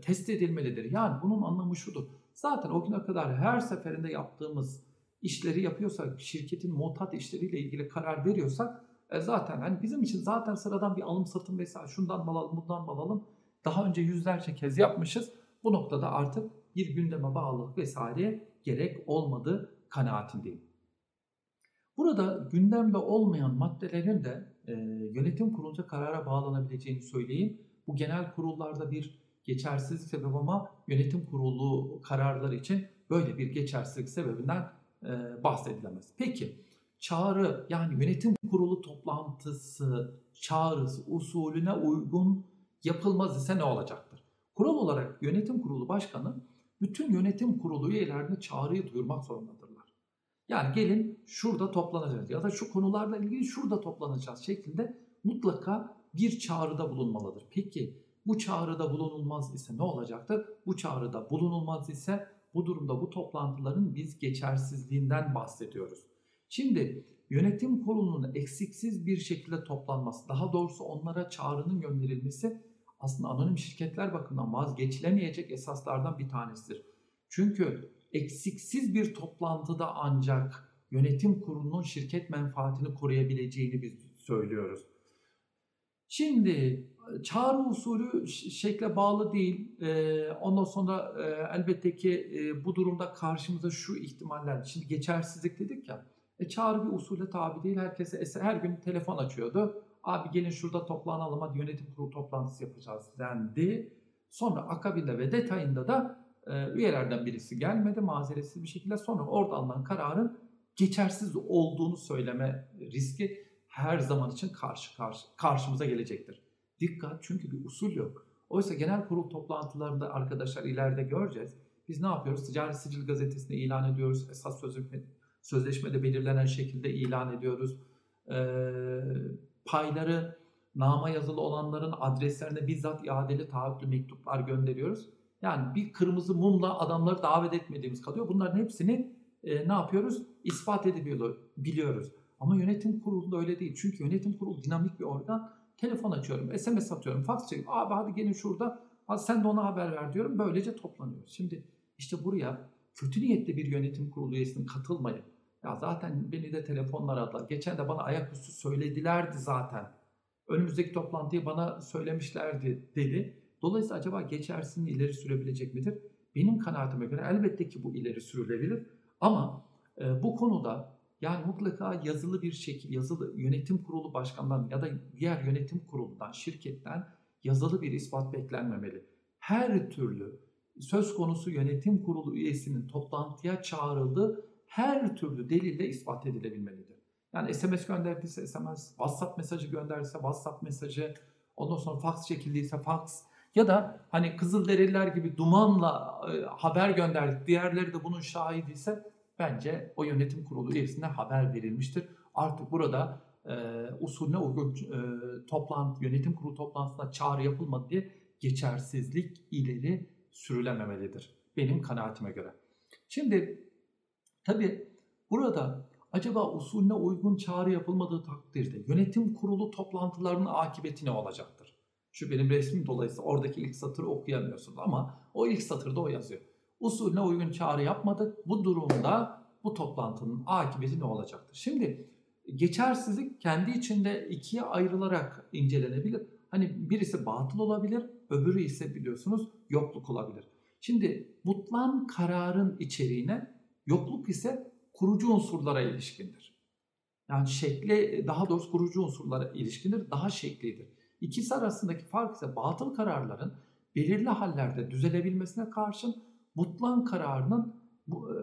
test edilmelidir. Yani bunun anlamı şudur. Zaten o güne kadar her seferinde yaptığımız işleri yapıyorsak, şirketin mutat işleriyle ilgili karar veriyorsak e, zaten hani bizim için zaten sıradan bir alım satım vesaire şundan mal alalım, bundan mal alalım. Daha önce yüzlerce kez yapmışız. Bu noktada artık bir gündeme bağlılık vesaire gerek olmadığı kanaatindeyim. Burada gündemde olmayan maddelerin de e, yönetim kurulunca karara bağlanabileceğini söyleyeyim. Bu genel kurullarda bir geçersizlik sebebi ama yönetim kurulu kararları için böyle bir geçersizlik sebebinden e, bahsedilemez. Peki çağrı yani yönetim kurulu toplantısı çağrısı usulüne uygun yapılmaz ise ne olacaktır? Kural olarak yönetim kurulu başkanı bütün yönetim kurulu üyelerine çağrıyı duyurmak zorundadırlar. Yani gelin şurada toplanacağız ya da şu konularla ilgili şurada toplanacağız şeklinde mutlaka bir çağrıda bulunmalıdır. Peki bu çağrıda bulunulmaz ise ne olacaktır? Bu çağrıda bulunulmaz ise bu durumda bu toplantıların biz geçersizliğinden bahsediyoruz. Şimdi yönetim kurulunun eksiksiz bir şekilde toplanması, daha doğrusu onlara çağrının gönderilmesi aslında anonim şirketler bakımından vazgeçilemeyecek esaslardan bir tanesidir. Çünkü eksiksiz bir toplantıda ancak yönetim kurulunun şirket menfaatini koruyabileceğini biz söylüyoruz. Şimdi çağrı usulü şekle bağlı değil. Ee, ondan sonra e, elbette ki e, bu durumda karşımıza şu ihtimaller. Şimdi geçersizlik dedik ya. E, çağrı bir usule tabi değil. Herkese her gün telefon açıyordu. Abi gelin şurada toplanalım hadi yönetim kurulu toplantısı yapacağız dendi. Sonra akabinde ve detayında da e, üyelerden birisi gelmedi mazeretsiz bir şekilde. Sonra orada alınan kararın geçersiz olduğunu söyleme riski her zaman için karşı, karşı karşımıza gelecektir. Dikkat çünkü bir usul yok. Oysa genel kurul toplantılarında arkadaşlar ileride göreceğiz. biz ne yapıyoruz? Ticaret Sicil Gazetesi'nde ilan ediyoruz. Esas sözleşme, sözleşmede belirlenen şekilde ilan ediyoruz. E, payları nama yazılı olanların adreslerine bizzat iadeli taahhütlü mektuplar gönderiyoruz. Yani bir kırmızı mumla adamları davet etmediğimiz kalıyor. Bunların hepsini e, ne yapıyoruz? İspat edebiliyoruz. Ama yönetim kurulu öyle değil. Çünkü yönetim kurulu dinamik bir organ. Telefon açıyorum, SMS atıyorum, fax çekiyorum. Abi hadi gelin şurada, hadi sen de ona haber ver diyorum. Böylece toplanıyoruz. Şimdi işte buraya kötü niyetli bir yönetim kurulu üyesinin katılmayı, ya zaten beni de telefonlar aradılar. Geçen de bana ayaküstü söyledilerdi zaten. Önümüzdeki toplantıyı bana söylemişlerdi dedi. Dolayısıyla acaba geçersini ileri sürebilecek midir? Benim kanaatime göre elbette ki bu ileri sürülebilir. Ama e, bu konuda yani mutlaka yazılı bir şekil, yazılı yönetim kurulu başkanından ya da diğer yönetim kurulundan, şirketten yazılı bir ispat beklenmemeli. Her türlü söz konusu yönetim kurulu üyesinin toplantıya çağrıldığı her türlü delille ispat edilebilmelidir. Yani SMS gönderdiyse SMS, WhatsApp mesajı gönderdiyse WhatsApp mesajı, ondan sonra fax çekildiyse fax ya da hani Kızılderililer gibi dumanla e, haber gönderdik, diğerleri de bunun şahidiyse bence o yönetim kurulu üyesine haber verilmiştir. Artık burada e, usulüne uygun e, toplantı, yönetim kurulu toplantısına çağrı yapılmadı diye geçersizlik ileri sürülememelidir. Benim kanaatime göre. Şimdi tabi burada acaba usulüne uygun çağrı yapılmadığı takdirde yönetim kurulu toplantılarının akıbeti ne olacaktır? Şu benim resmim dolayısıyla oradaki ilk satırı okuyamıyorsunuz ama o ilk satırda o yazıyor usulüne uygun çağrı yapmadık. Bu durumda bu toplantının akıbeti ne olacaktır? Şimdi geçersizlik kendi içinde ikiye ayrılarak incelenebilir. Hani birisi batıl olabilir, öbürü ise biliyorsunuz yokluk olabilir. Şimdi mutlan kararın içeriğine yokluk ise kurucu unsurlara ilişkindir. Yani şekli daha doğrusu kurucu unsurlara ilişkindir, daha şeklidir. İkisi arasındaki fark ise batıl kararların belirli hallerde düzelebilmesine karşın mutlan kararının bu, e,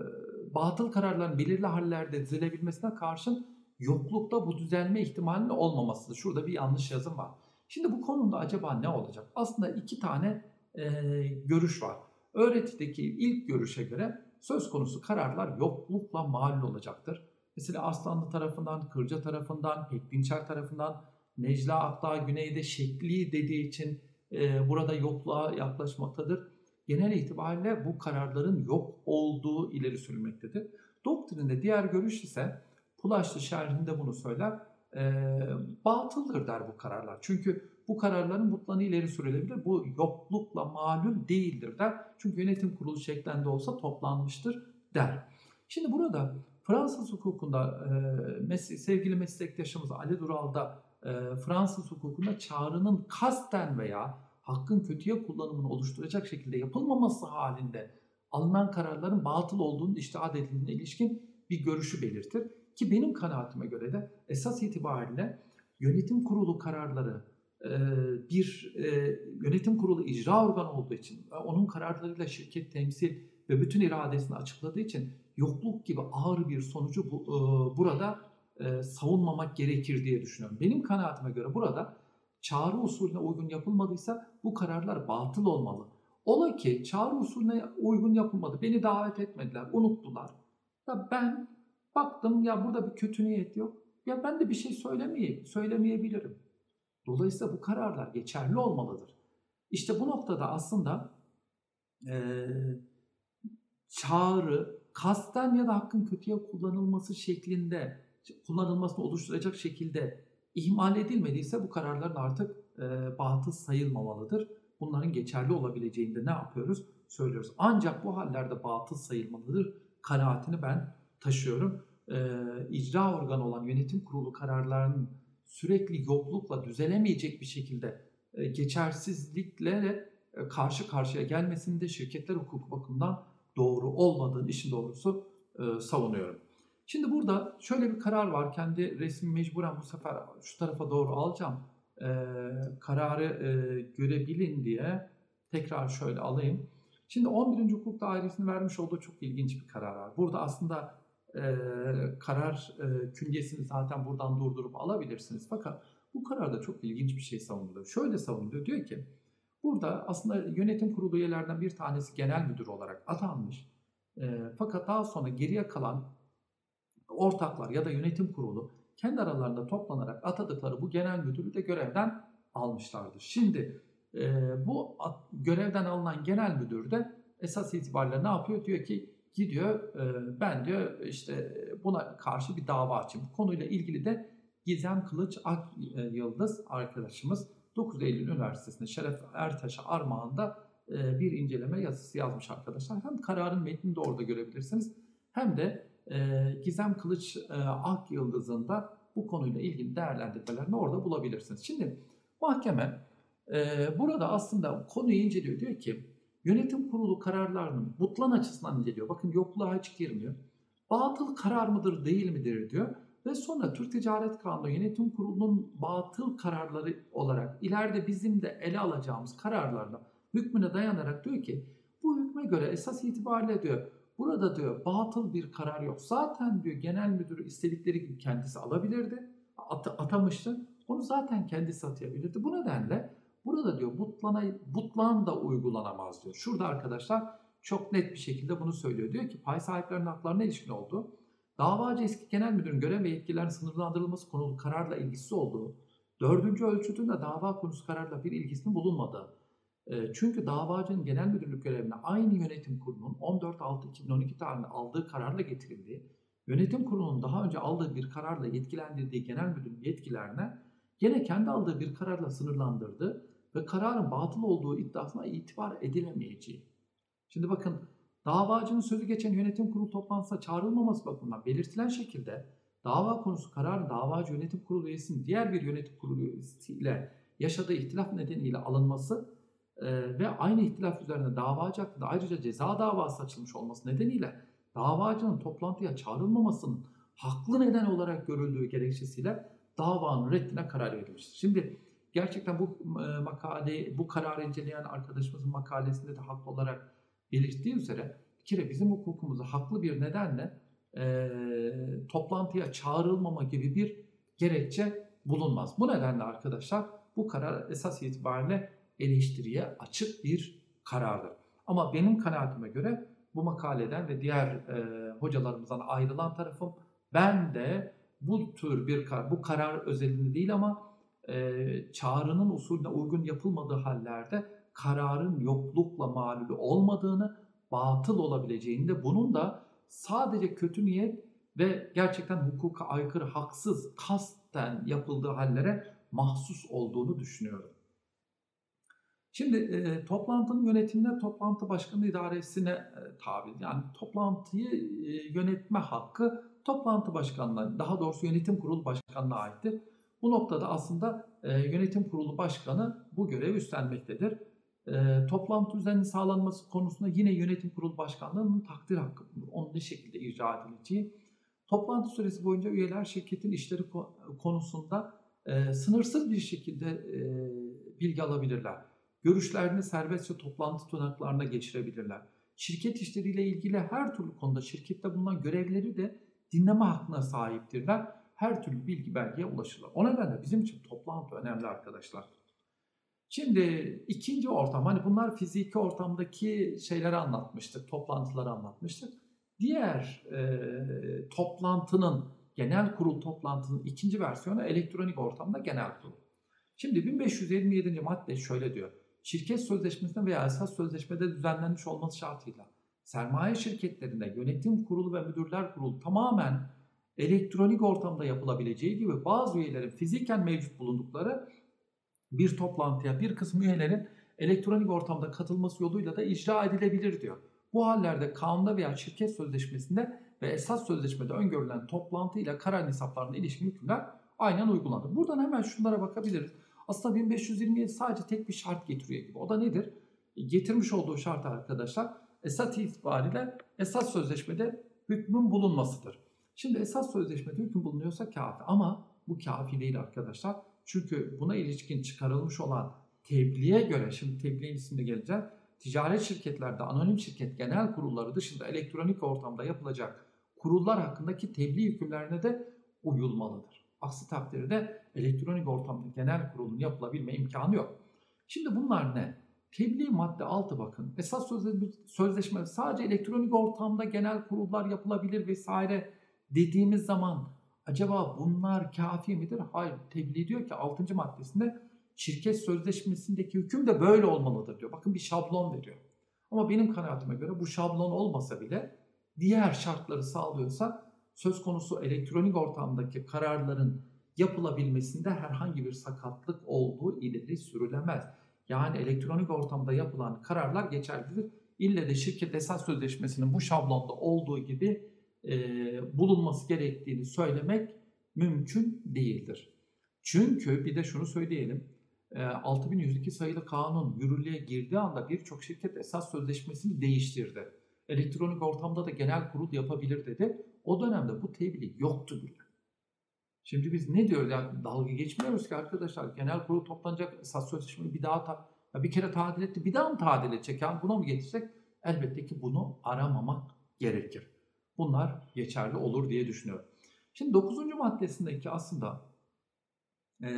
batıl kararların belirli hallerde düzelebilmesine karşın yoklukta bu düzelme ihtimalinin olmamasıdır. Şurada bir yanlış yazım var. Şimdi bu konuda acaba ne olacak? Aslında iki tane e, görüş var. Öğretideki ilk görüşe göre söz konusu kararlar yoklukla malul olacaktır. Mesela Aslanlı tarafından, Kırca tarafından, Pekdinçer tarafından, Necla Akdağ güneyde şekli dediği için e, burada yokluğa yaklaşmaktadır genel itibariyle bu kararların yok olduğu ileri sürülmektedir. Doktrinde diğer görüş ise Pulaşlı şerhinde bunu söyler. E, batıldır der bu kararlar. Çünkü bu kararların mutlanı ileri sürülebilir. Bu yoklukla malum değildir der. Çünkü yönetim kurulu şeklinde olsa toplanmıştır der. Şimdi burada Fransız hukukunda e, sevgili meslektaşımız Ali Dural da e, Fransız hukukunda çağrının kasten veya hakkın kötüye kullanımını oluşturacak şekilde yapılmaması halinde alınan kararların batıl olduğunu iştihad edildiğine ilişkin bir görüşü belirtir. Ki benim kanaatime göre de esas itibariyle yönetim kurulu kararları bir yönetim kurulu icra organı olduğu için onun kararlarıyla şirket temsil ve bütün iradesini açıkladığı için yokluk gibi ağır bir sonucu bu, burada savunmamak gerekir diye düşünüyorum. Benim kanaatime göre burada çağrı usulüne uygun yapılmadıysa bu kararlar batıl olmalı. Ola ki çağrı usulüne uygun yapılmadı. Beni davet etmediler, unuttular. Ya ben baktım ya burada bir kötü niyet yok. Ya ben de bir şey söylemeyeyim, söylemeyebilirim. Dolayısıyla bu kararlar geçerli olmalıdır. İşte bu noktada aslında e, çağrı kasten ya da hakkın kötüye kullanılması şeklinde kullanılmasını oluşturacak şekilde ihmal edilmediyse bu kararların artık e, batıl sayılmamalıdır. Bunların geçerli olabileceğinde ne yapıyoruz? Söylüyoruz. Ancak bu hallerde batıl sayılmalıdır. Kanaatini ben taşıyorum. E, icra organı olan yönetim kurulu kararlarının sürekli yoklukla düzelemeyecek bir şekilde e, geçersizlikle e, karşı karşıya gelmesinde şirketler hukuku bakımından doğru olmadığını işin doğrusu e, savunuyorum. Şimdi burada şöyle bir karar var. Kendi resmi mecburen bu sefer şu tarafa doğru alacağım. Ee, kararı e, görebilin diye tekrar şöyle alayım. Şimdi 11. Hukuk Dairesi'nin vermiş olduğu çok ilginç bir karar var. Burada aslında e, karar e, künyesini zaten buradan durdurup alabilirsiniz. Fakat bu kararda çok ilginç bir şey savunuluyor. Şöyle savunuluyor. Diyor ki Burada aslında yönetim kurulu üyelerden bir tanesi genel müdür olarak atanmış. E, fakat daha sonra geriye kalan ortaklar ya da yönetim kurulu kendi aralarında toplanarak atadıkları bu genel müdürü de görevden almışlardır. Şimdi e, bu at, görevden alınan genel müdür de esas itibariyle ne yapıyor? Diyor ki gidiyor e, ben diyor işte buna karşı bir dava açayım. Bu konuyla ilgili de Gizem Kılıç Ak e, Yıldız arkadaşımız 9 Eylül Üniversitesi'nde Şeref Ertaş'a armağanda e, bir inceleme yazısı yazmış arkadaşlar. Hem kararın metnini de orada görebilirsiniz hem de e, Gizem Kılıç Ak Yıldız'ın da bu konuyla ilgili değerlendirmelerini orada bulabilirsiniz. Şimdi mahkeme burada aslında konuyu inceliyor. Diyor ki yönetim kurulu kararlarının butlan açısından inceliyor. Bakın yokluğa hiç girmiyor. Batıl karar mıdır değil midir diyor. Ve sonra Türk Ticaret Kanunu Yönetim Kurulu'nun batıl kararları olarak ileride bizim de ele alacağımız kararlarla hükmüne dayanarak diyor ki bu hükme göre esas itibariyle diyor burada diyor batıl bir karar yok. Zaten diyor genel müdürü istedikleri gibi kendisi alabilirdi. At, atamıştı. Onu zaten kendisi atayabilirdi. Bu nedenle burada diyor butlana, butlan da uygulanamaz diyor. Şurada arkadaşlar çok net bir şekilde bunu söylüyor. Diyor ki pay sahiplerinin haklarına ilişkin olduğu davacı eski genel müdürün görev ve yetkilerinin sınırlandırılması konulu kararla ilgisi olduğu, dördüncü ölçütünde dava konusu kararla bir ilgisinin bulunmadığı, e, çünkü davacının genel müdürlük görevine aynı yönetim kurulunun 14.6.2012 tarihinde aldığı kararla getirildiği, yönetim kurulunun daha önce aldığı bir kararla yetkilendirdiği genel müdürün yetkilerine gene kendi aldığı bir kararla sınırlandırdı ve kararın batıl olduğu iddiasına itibar edilemeyeceği. Şimdi bakın davacının sözü geçen yönetim kurulu toplantısına çağrılmaması bakımından belirtilen şekilde dava konusu kararın davacı yönetim kurulu üyesinin diğer bir yönetim kurulu üyesiyle yaşadığı ihtilaf nedeniyle alınması e, ve aynı ihtilaf üzerine davacı hakkında ayrıca ceza davası açılmış olması nedeniyle davacının toplantıya çağrılmamasının haklı neden olarak görüldüğü gerekçesiyle davanın reddine karar verilmiştir. Şimdi gerçekten bu e, makale, bu kararı inceleyen arkadaşımızın makalesinde de haklı olarak belirttiği üzere bir kere bizim hukukumuzda haklı bir nedenle e, toplantıya çağrılmama gibi bir gerekçe bulunmaz. Bu nedenle arkadaşlar bu karar esas itibariyle eleştiriye açık bir karardır. Ama benim kanaatime göre bu makaleden ve diğer e, hocalarımızdan ayrılan tarafım ben de bu tür bir karar, bu karar özelinde değil ama çağrının usulüne uygun yapılmadığı hallerde kararın yoklukla malulü olmadığını, batıl olabileceğini de bunun da sadece kötü niyet ve gerçekten hukuka aykırı, haksız, kasten yapıldığı hallere mahsus olduğunu düşünüyorum. Şimdi e, toplantının yönetimine toplantı başkanı idaresine e, tabi. Yani toplantıyı e, yönetme hakkı toplantı başkanına, daha doğrusu yönetim kurulu başkanına aittir. Bu noktada aslında e, yönetim kurulu başkanı bu görevi üstlenmektedir. E, toplantı düzeninin sağlanması konusunda yine yönetim kurulu başkanlığının takdir hakkı bulunur. Onun ne şekilde icra edileceği. Toplantı süresi boyunca üyeler şirketin işleri konusunda e, sınırsız bir şekilde e, bilgi alabilirler. Görüşlerini serbestçe toplantı tutanaklarına geçirebilirler. Şirket işleriyle ilgili her türlü konuda şirkette bulunan görevleri de dinleme hakkına sahiptirler. Her türlü bilgi belgeye ulaşırlar. O nedenle bizim için toplantı önemli arkadaşlar. Şimdi ikinci ortam, hani bunlar fiziki ortamdaki şeyleri anlatmıştık, toplantıları anlatmıştık. Diğer e, toplantının, genel kurul toplantının ikinci versiyonu elektronik ortamda genel kurul. Şimdi 1527. madde şöyle diyor. Şirket sözleşmesinde veya esas sözleşmede düzenlenmiş olması şartıyla sermaye şirketlerinde yönetim kurulu ve müdürler kurulu tamamen elektronik ortamda yapılabileceği gibi bazı üyelerin fiziken mevcut bulundukları bir toplantıya bir kısım üyelerin elektronik ortamda katılması yoluyla da icra edilebilir diyor. Bu hallerde kanunda veya şirket sözleşmesinde ve esas sözleşmede öngörülen toplantı ile karar hesaplarına ilişkin hükümler aynen uygulanır. Buradan hemen şunlara bakabiliriz. Aslında 1527 sadece tek bir şart getiriyor gibi. O da nedir? Getirmiş olduğu şart arkadaşlar esas itibariyle esas sözleşmede hükmün bulunmasıdır. Şimdi esas sözleşmede hüküm bulunuyorsa kafi ama bu kafi değil arkadaşlar. Çünkü buna ilişkin çıkarılmış olan tebliğe göre, şimdi tebliğin ismine geleceğiz. Ticaret şirketlerde anonim şirket genel kurulları dışında elektronik ortamda yapılacak kurullar hakkındaki tebliğ hükümlerine de uyulmalıdır. Aksi takdirde elektronik ortamda genel kurulun yapılabilme imkanı yok. Şimdi bunlar ne? Tebliğ madde 6 bakın. Esas sözleşme sadece elektronik ortamda genel kurullar yapılabilir vesaire dediğimiz zaman acaba bunlar kafi midir? Hayır. Tebliğ diyor ki 6. maddesinde şirket sözleşmesindeki hüküm de böyle olmalıdır diyor. Bakın bir şablon veriyor. Ama benim kanaatime göre bu şablon olmasa bile diğer şartları sağlıyorsa söz konusu elektronik ortamdaki kararların yapılabilmesinde herhangi bir sakatlık olduğu ileri sürülemez. Yani elektronik ortamda yapılan kararlar geçerlidir. İlle de şirket esas sözleşmesinin bu şablonda olduğu gibi e, bulunması gerektiğini söylemek mümkün değildir. Çünkü bir de şunu söyleyelim. E, 6102 sayılı kanun yürürlüğe girdiği anda birçok şirket esas sözleşmesini değiştirdi. Elektronik ortamda da genel kurul yapabilir dedi. O dönemde bu tebliğ yoktu bile. Şimdi biz ne diyoruz? Yani dalga geçmiyoruz ki arkadaşlar. Genel kurul toplanacak esas sözleşmeyi bir daha ta, ya bir kere tadil etti. Bir daha mı tadil edecek? Yani buna mı getirsek? Elbette ki bunu aramamak gerekir. Bunlar geçerli olur diye düşünüyorum. Şimdi 9. maddesindeki aslında e,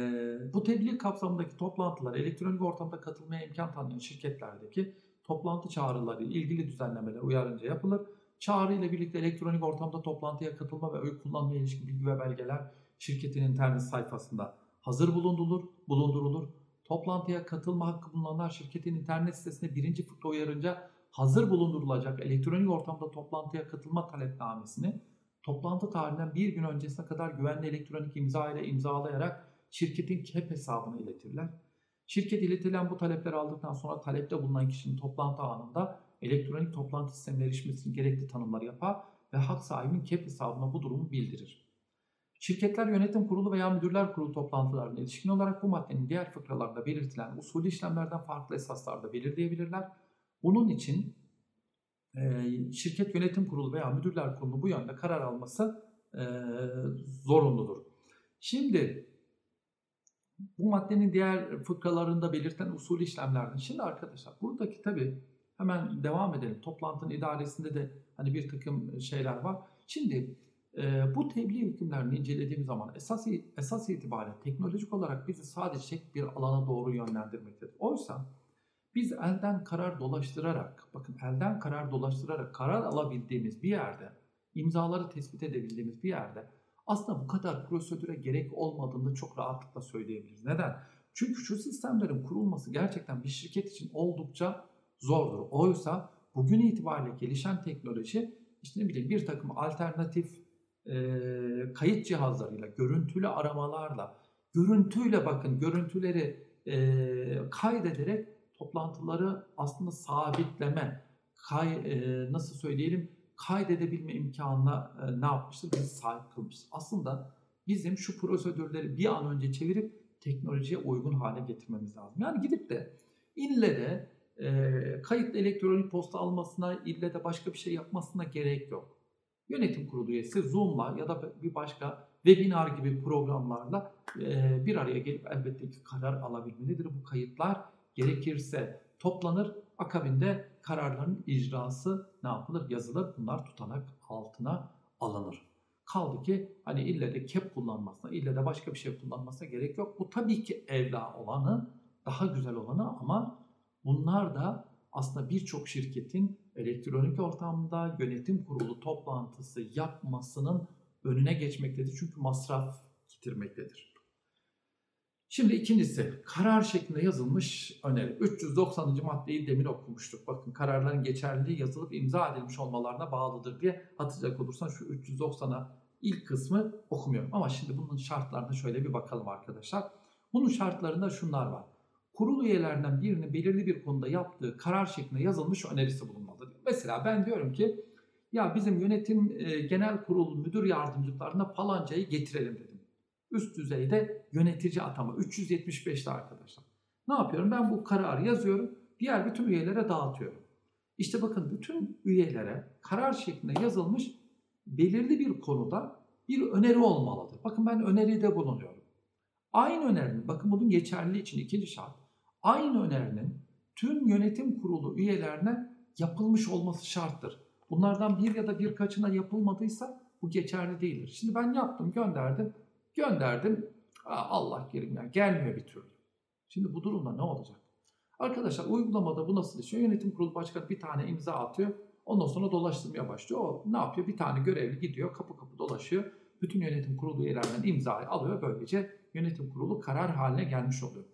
bu tebliğ kapsamındaki toplantılar elektronik ortamda katılmaya imkan tanıyan şirketlerdeki toplantı çağrıları ilgili düzenlemeler uyarınca yapılır. Çağrı ile birlikte elektronik ortamda toplantıya katılma ve oy kullanmaya ilişkin bilgi ve belgeler şirketin internet sayfasında hazır bulundurulur, bulundurulur. Toplantıya katılma hakkı bulunanlar şirketin internet sitesinde birinci fıkra uyarınca hazır bulundurulacak elektronik ortamda toplantıya katılma talepnamesini toplantı tarihinden bir gün öncesine kadar güvenli elektronik imza ile imzalayarak şirketin KEP hesabına iletirler. Şirket iletilen bu talepleri aldıktan sonra talepte bulunan kişinin toplantı anında elektronik toplantı sistemine erişmesinin gerekli tanımları yapar ve hak sahibinin KEP hesabına bu durumu bildirir. Şirketler yönetim kurulu veya müdürler kurulu toplantılarına ilişkin olarak bu maddenin diğer fıkralarında belirtilen usulü işlemlerden farklı esaslarda belirleyebilirler. Bunun için e, şirket yönetim kurulu veya müdürler kurulu bu yönde karar alması e, zorunludur. Şimdi bu maddenin diğer fıkralarında belirten usul işlemlerden. Şimdi arkadaşlar buradaki tabi hemen devam edelim. Toplantının idaresinde de hani bir takım şeyler var. Şimdi e, bu tebliğ hükümlerini incelediğim zaman esas, esas itibariyle teknolojik olarak bizi sadece bir alana doğru yönlendirmektedir. Oysa biz elden karar dolaştırarak, bakın elden karar dolaştırarak karar alabildiğimiz bir yerde, imzaları tespit edebildiğimiz bir yerde aslında bu kadar prosedüre gerek olmadığını çok rahatlıkla söyleyebiliriz. Neden? Çünkü şu sistemlerin kurulması gerçekten bir şirket için oldukça zordur. Oysa bugün itibariyle gelişen teknoloji işte ne bileyim bir takım alternatif e, kayıt cihazlarıyla, görüntülü aramalarla, görüntüyle bakın görüntüleri e, kaydederek toplantıları aslında sabitleme, kay, e, nasıl söyleyelim kaydedebilme imkanına e, ne yapmıştır? Bizi sahip kılmıştır. Aslında bizim şu prosedürleri bir an önce çevirip teknolojiye uygun hale getirmemiz lazım. Yani gidip de ille de e, kayıtlı elektronik posta almasına, ille de başka bir şey yapmasına gerek yok. Yönetim kurulu üyesi Zoom'la ya da bir başka webinar gibi programlarla e, bir araya gelip elbette ki karar alabilmelidir. Bu kayıtlar gerekirse toplanır, akabinde kararların icrası ne yapılır? Yazılır. Bunlar tutanak altına alınır. Kaldı ki hani ille de kep kullanmasına, ille de başka bir şey kullanmasına gerek yok. Bu tabii ki evla olanı, daha güzel olanı ama bunlar da aslında birçok şirketin elektronik ortamda yönetim kurulu toplantısı yapmasının önüne geçmektedir. Çünkü masraf getirmektedir. Şimdi ikincisi karar şeklinde yazılmış öneri. 390. maddeyi demin okumuştuk. Bakın kararların geçerliliği yazılıp imza edilmiş olmalarına bağlıdır diye hatırlayacak olursan şu 390'a ilk kısmı okumuyorum. Ama şimdi bunun şartlarına şöyle bir bakalım arkadaşlar. Bunun şartlarında şunlar var. Kurul üyelerinden birinin belirli bir konuda yaptığı karar şeklinde yazılmış önerisi bulunmalıdır. Mesela ben diyorum ki ya bizim yönetim e, genel kurul müdür yardımcılarına falancayı getirelim dedim üst düzeyde yönetici atama 375'te arkadaşlar. Ne yapıyorum? Ben bu kararı yazıyorum. Diğer bütün üyelere dağıtıyorum. İşte bakın bütün üyelere karar şeklinde yazılmış belirli bir konuda bir öneri olmalıdır. Bakın ben öneride bulunuyorum. Aynı önerinin, bakın bunun geçerliliği için ikinci şart. Aynı önerinin tüm yönetim kurulu üyelerine yapılmış olması şarttır. Bunlardan bir ya da birkaçına yapılmadıysa bu geçerli değildir. Şimdi ben yaptım, gönderdim. Gönderdim. Allah kerim ya gelmiyor bir türlü. Şimdi bu durumda ne olacak? Arkadaşlar uygulamada bu nasıl işliyor? Yönetim kurulu başkanı bir tane imza atıyor. Ondan sonra dolaştırmaya başlıyor. O ne yapıyor? Bir tane görevli gidiyor kapı kapı dolaşıyor. Bütün yönetim kurulu üyelerinden imzayı alıyor. Böylece yönetim kurulu karar haline gelmiş oluyor.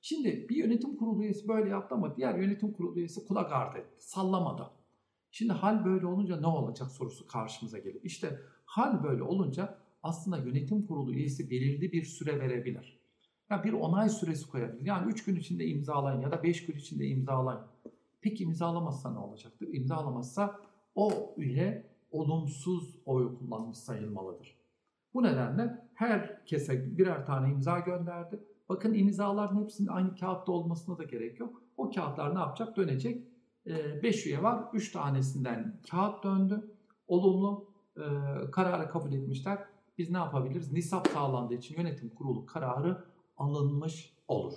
Şimdi bir yönetim kurulu üyesi böyle yaptı ama diğer yönetim kurulu üyesi kulak ardı etti. Sallamadı. Şimdi hal böyle olunca ne olacak sorusu karşımıza gelir. İşte hal böyle olunca aslında yönetim kurulu üyesi belirli bir süre verebilir. Ya bir onay süresi koyabilir. Yani 3 gün içinde imzalayın ya da 5 gün içinde imzalayın. Peki imzalamazsa ne olacaktır? İmzalamazsa o üye olumsuz oy kullanmış sayılmalıdır. Bu nedenle herkese birer tane imza gönderdi. Bakın imzaların hepsinin aynı kağıtta olmasına da gerek yok. O kağıtlar ne yapacak? Dönecek. 5 üye var. 3 tanesinden kağıt döndü. Olumlu e, kararı kabul etmişler. Biz ne yapabiliriz? Nisap sağlandığı için yönetim kurulu kararı alınmış olur.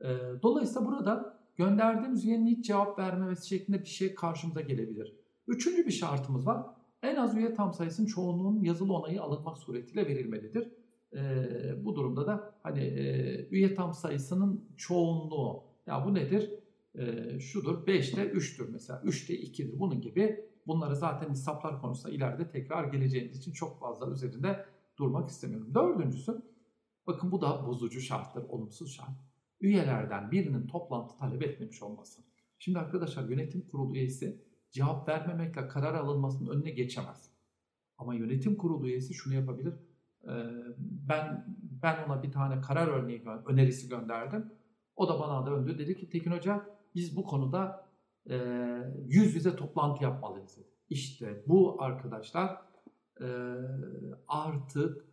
E, dolayısıyla burada gönderdiğimiz üyenin hiç cevap vermemesi şeklinde bir şey karşımıza gelebilir. Üçüncü bir şartımız var. En az üye tam sayısının çoğunluğun yazılı onayı alınmak suretiyle verilmelidir. E, bu durumda da hani e, üye tam sayısının çoğunluğu ya bu nedir? E, şudur 5'te 3'tür mesela 3'te 2'dir bunun gibi bunları zaten hesaplar konusunda ileride tekrar geleceğimiz için çok fazla üzerinde durmak istemiyorum. Dördüncüsü bakın bu da bozucu şarttır olumsuz şart. Üyelerden birinin toplantı talep etmemiş olması. Şimdi arkadaşlar yönetim kurulu üyesi cevap vermemekle karar alınmasının önüne geçemez. Ama yönetim kurulu üyesi şunu yapabilir. Ben ben ona bir tane karar örneği önerisi gönderdim. O da bana döndü dedi ki Tekin Hoca biz bu konuda yüz yüze toplantı yapmalıyız. İşte bu arkadaşlar artık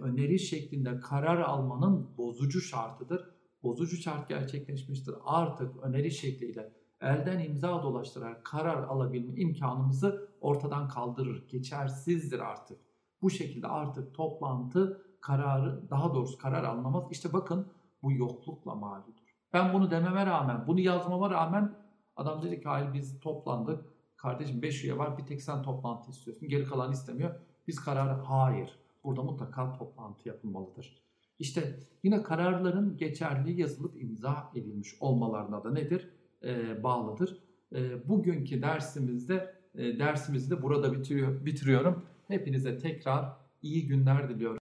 öneri şeklinde karar almanın bozucu şartıdır. Bozucu şart gerçekleşmiştir. Artık öneri şekliyle elden imza dolaştırarak karar alabilme imkanımızı ortadan kaldırır. Geçersizdir artık. Bu şekilde artık toplantı kararı, daha doğrusu karar alınamaz. İşte bakın bu yoklukla mağludur. Ben bunu dememe rağmen, bunu yazmama rağmen adam dedi ki hayır biz toplandık. Kardeşim 5 üye var bir tek sen toplantı istiyorsun. Geri kalan istemiyor. Biz kararı hayır. Burada mutlaka toplantı yapılmalıdır. İşte yine kararların geçerli yazılıp imza edilmiş olmalarına da nedir? Ee, bağlıdır. Ee, bugünkü dersimizde e, dersimizi de burada bitiriyor, bitiriyorum. Hepinize tekrar iyi günler diliyorum.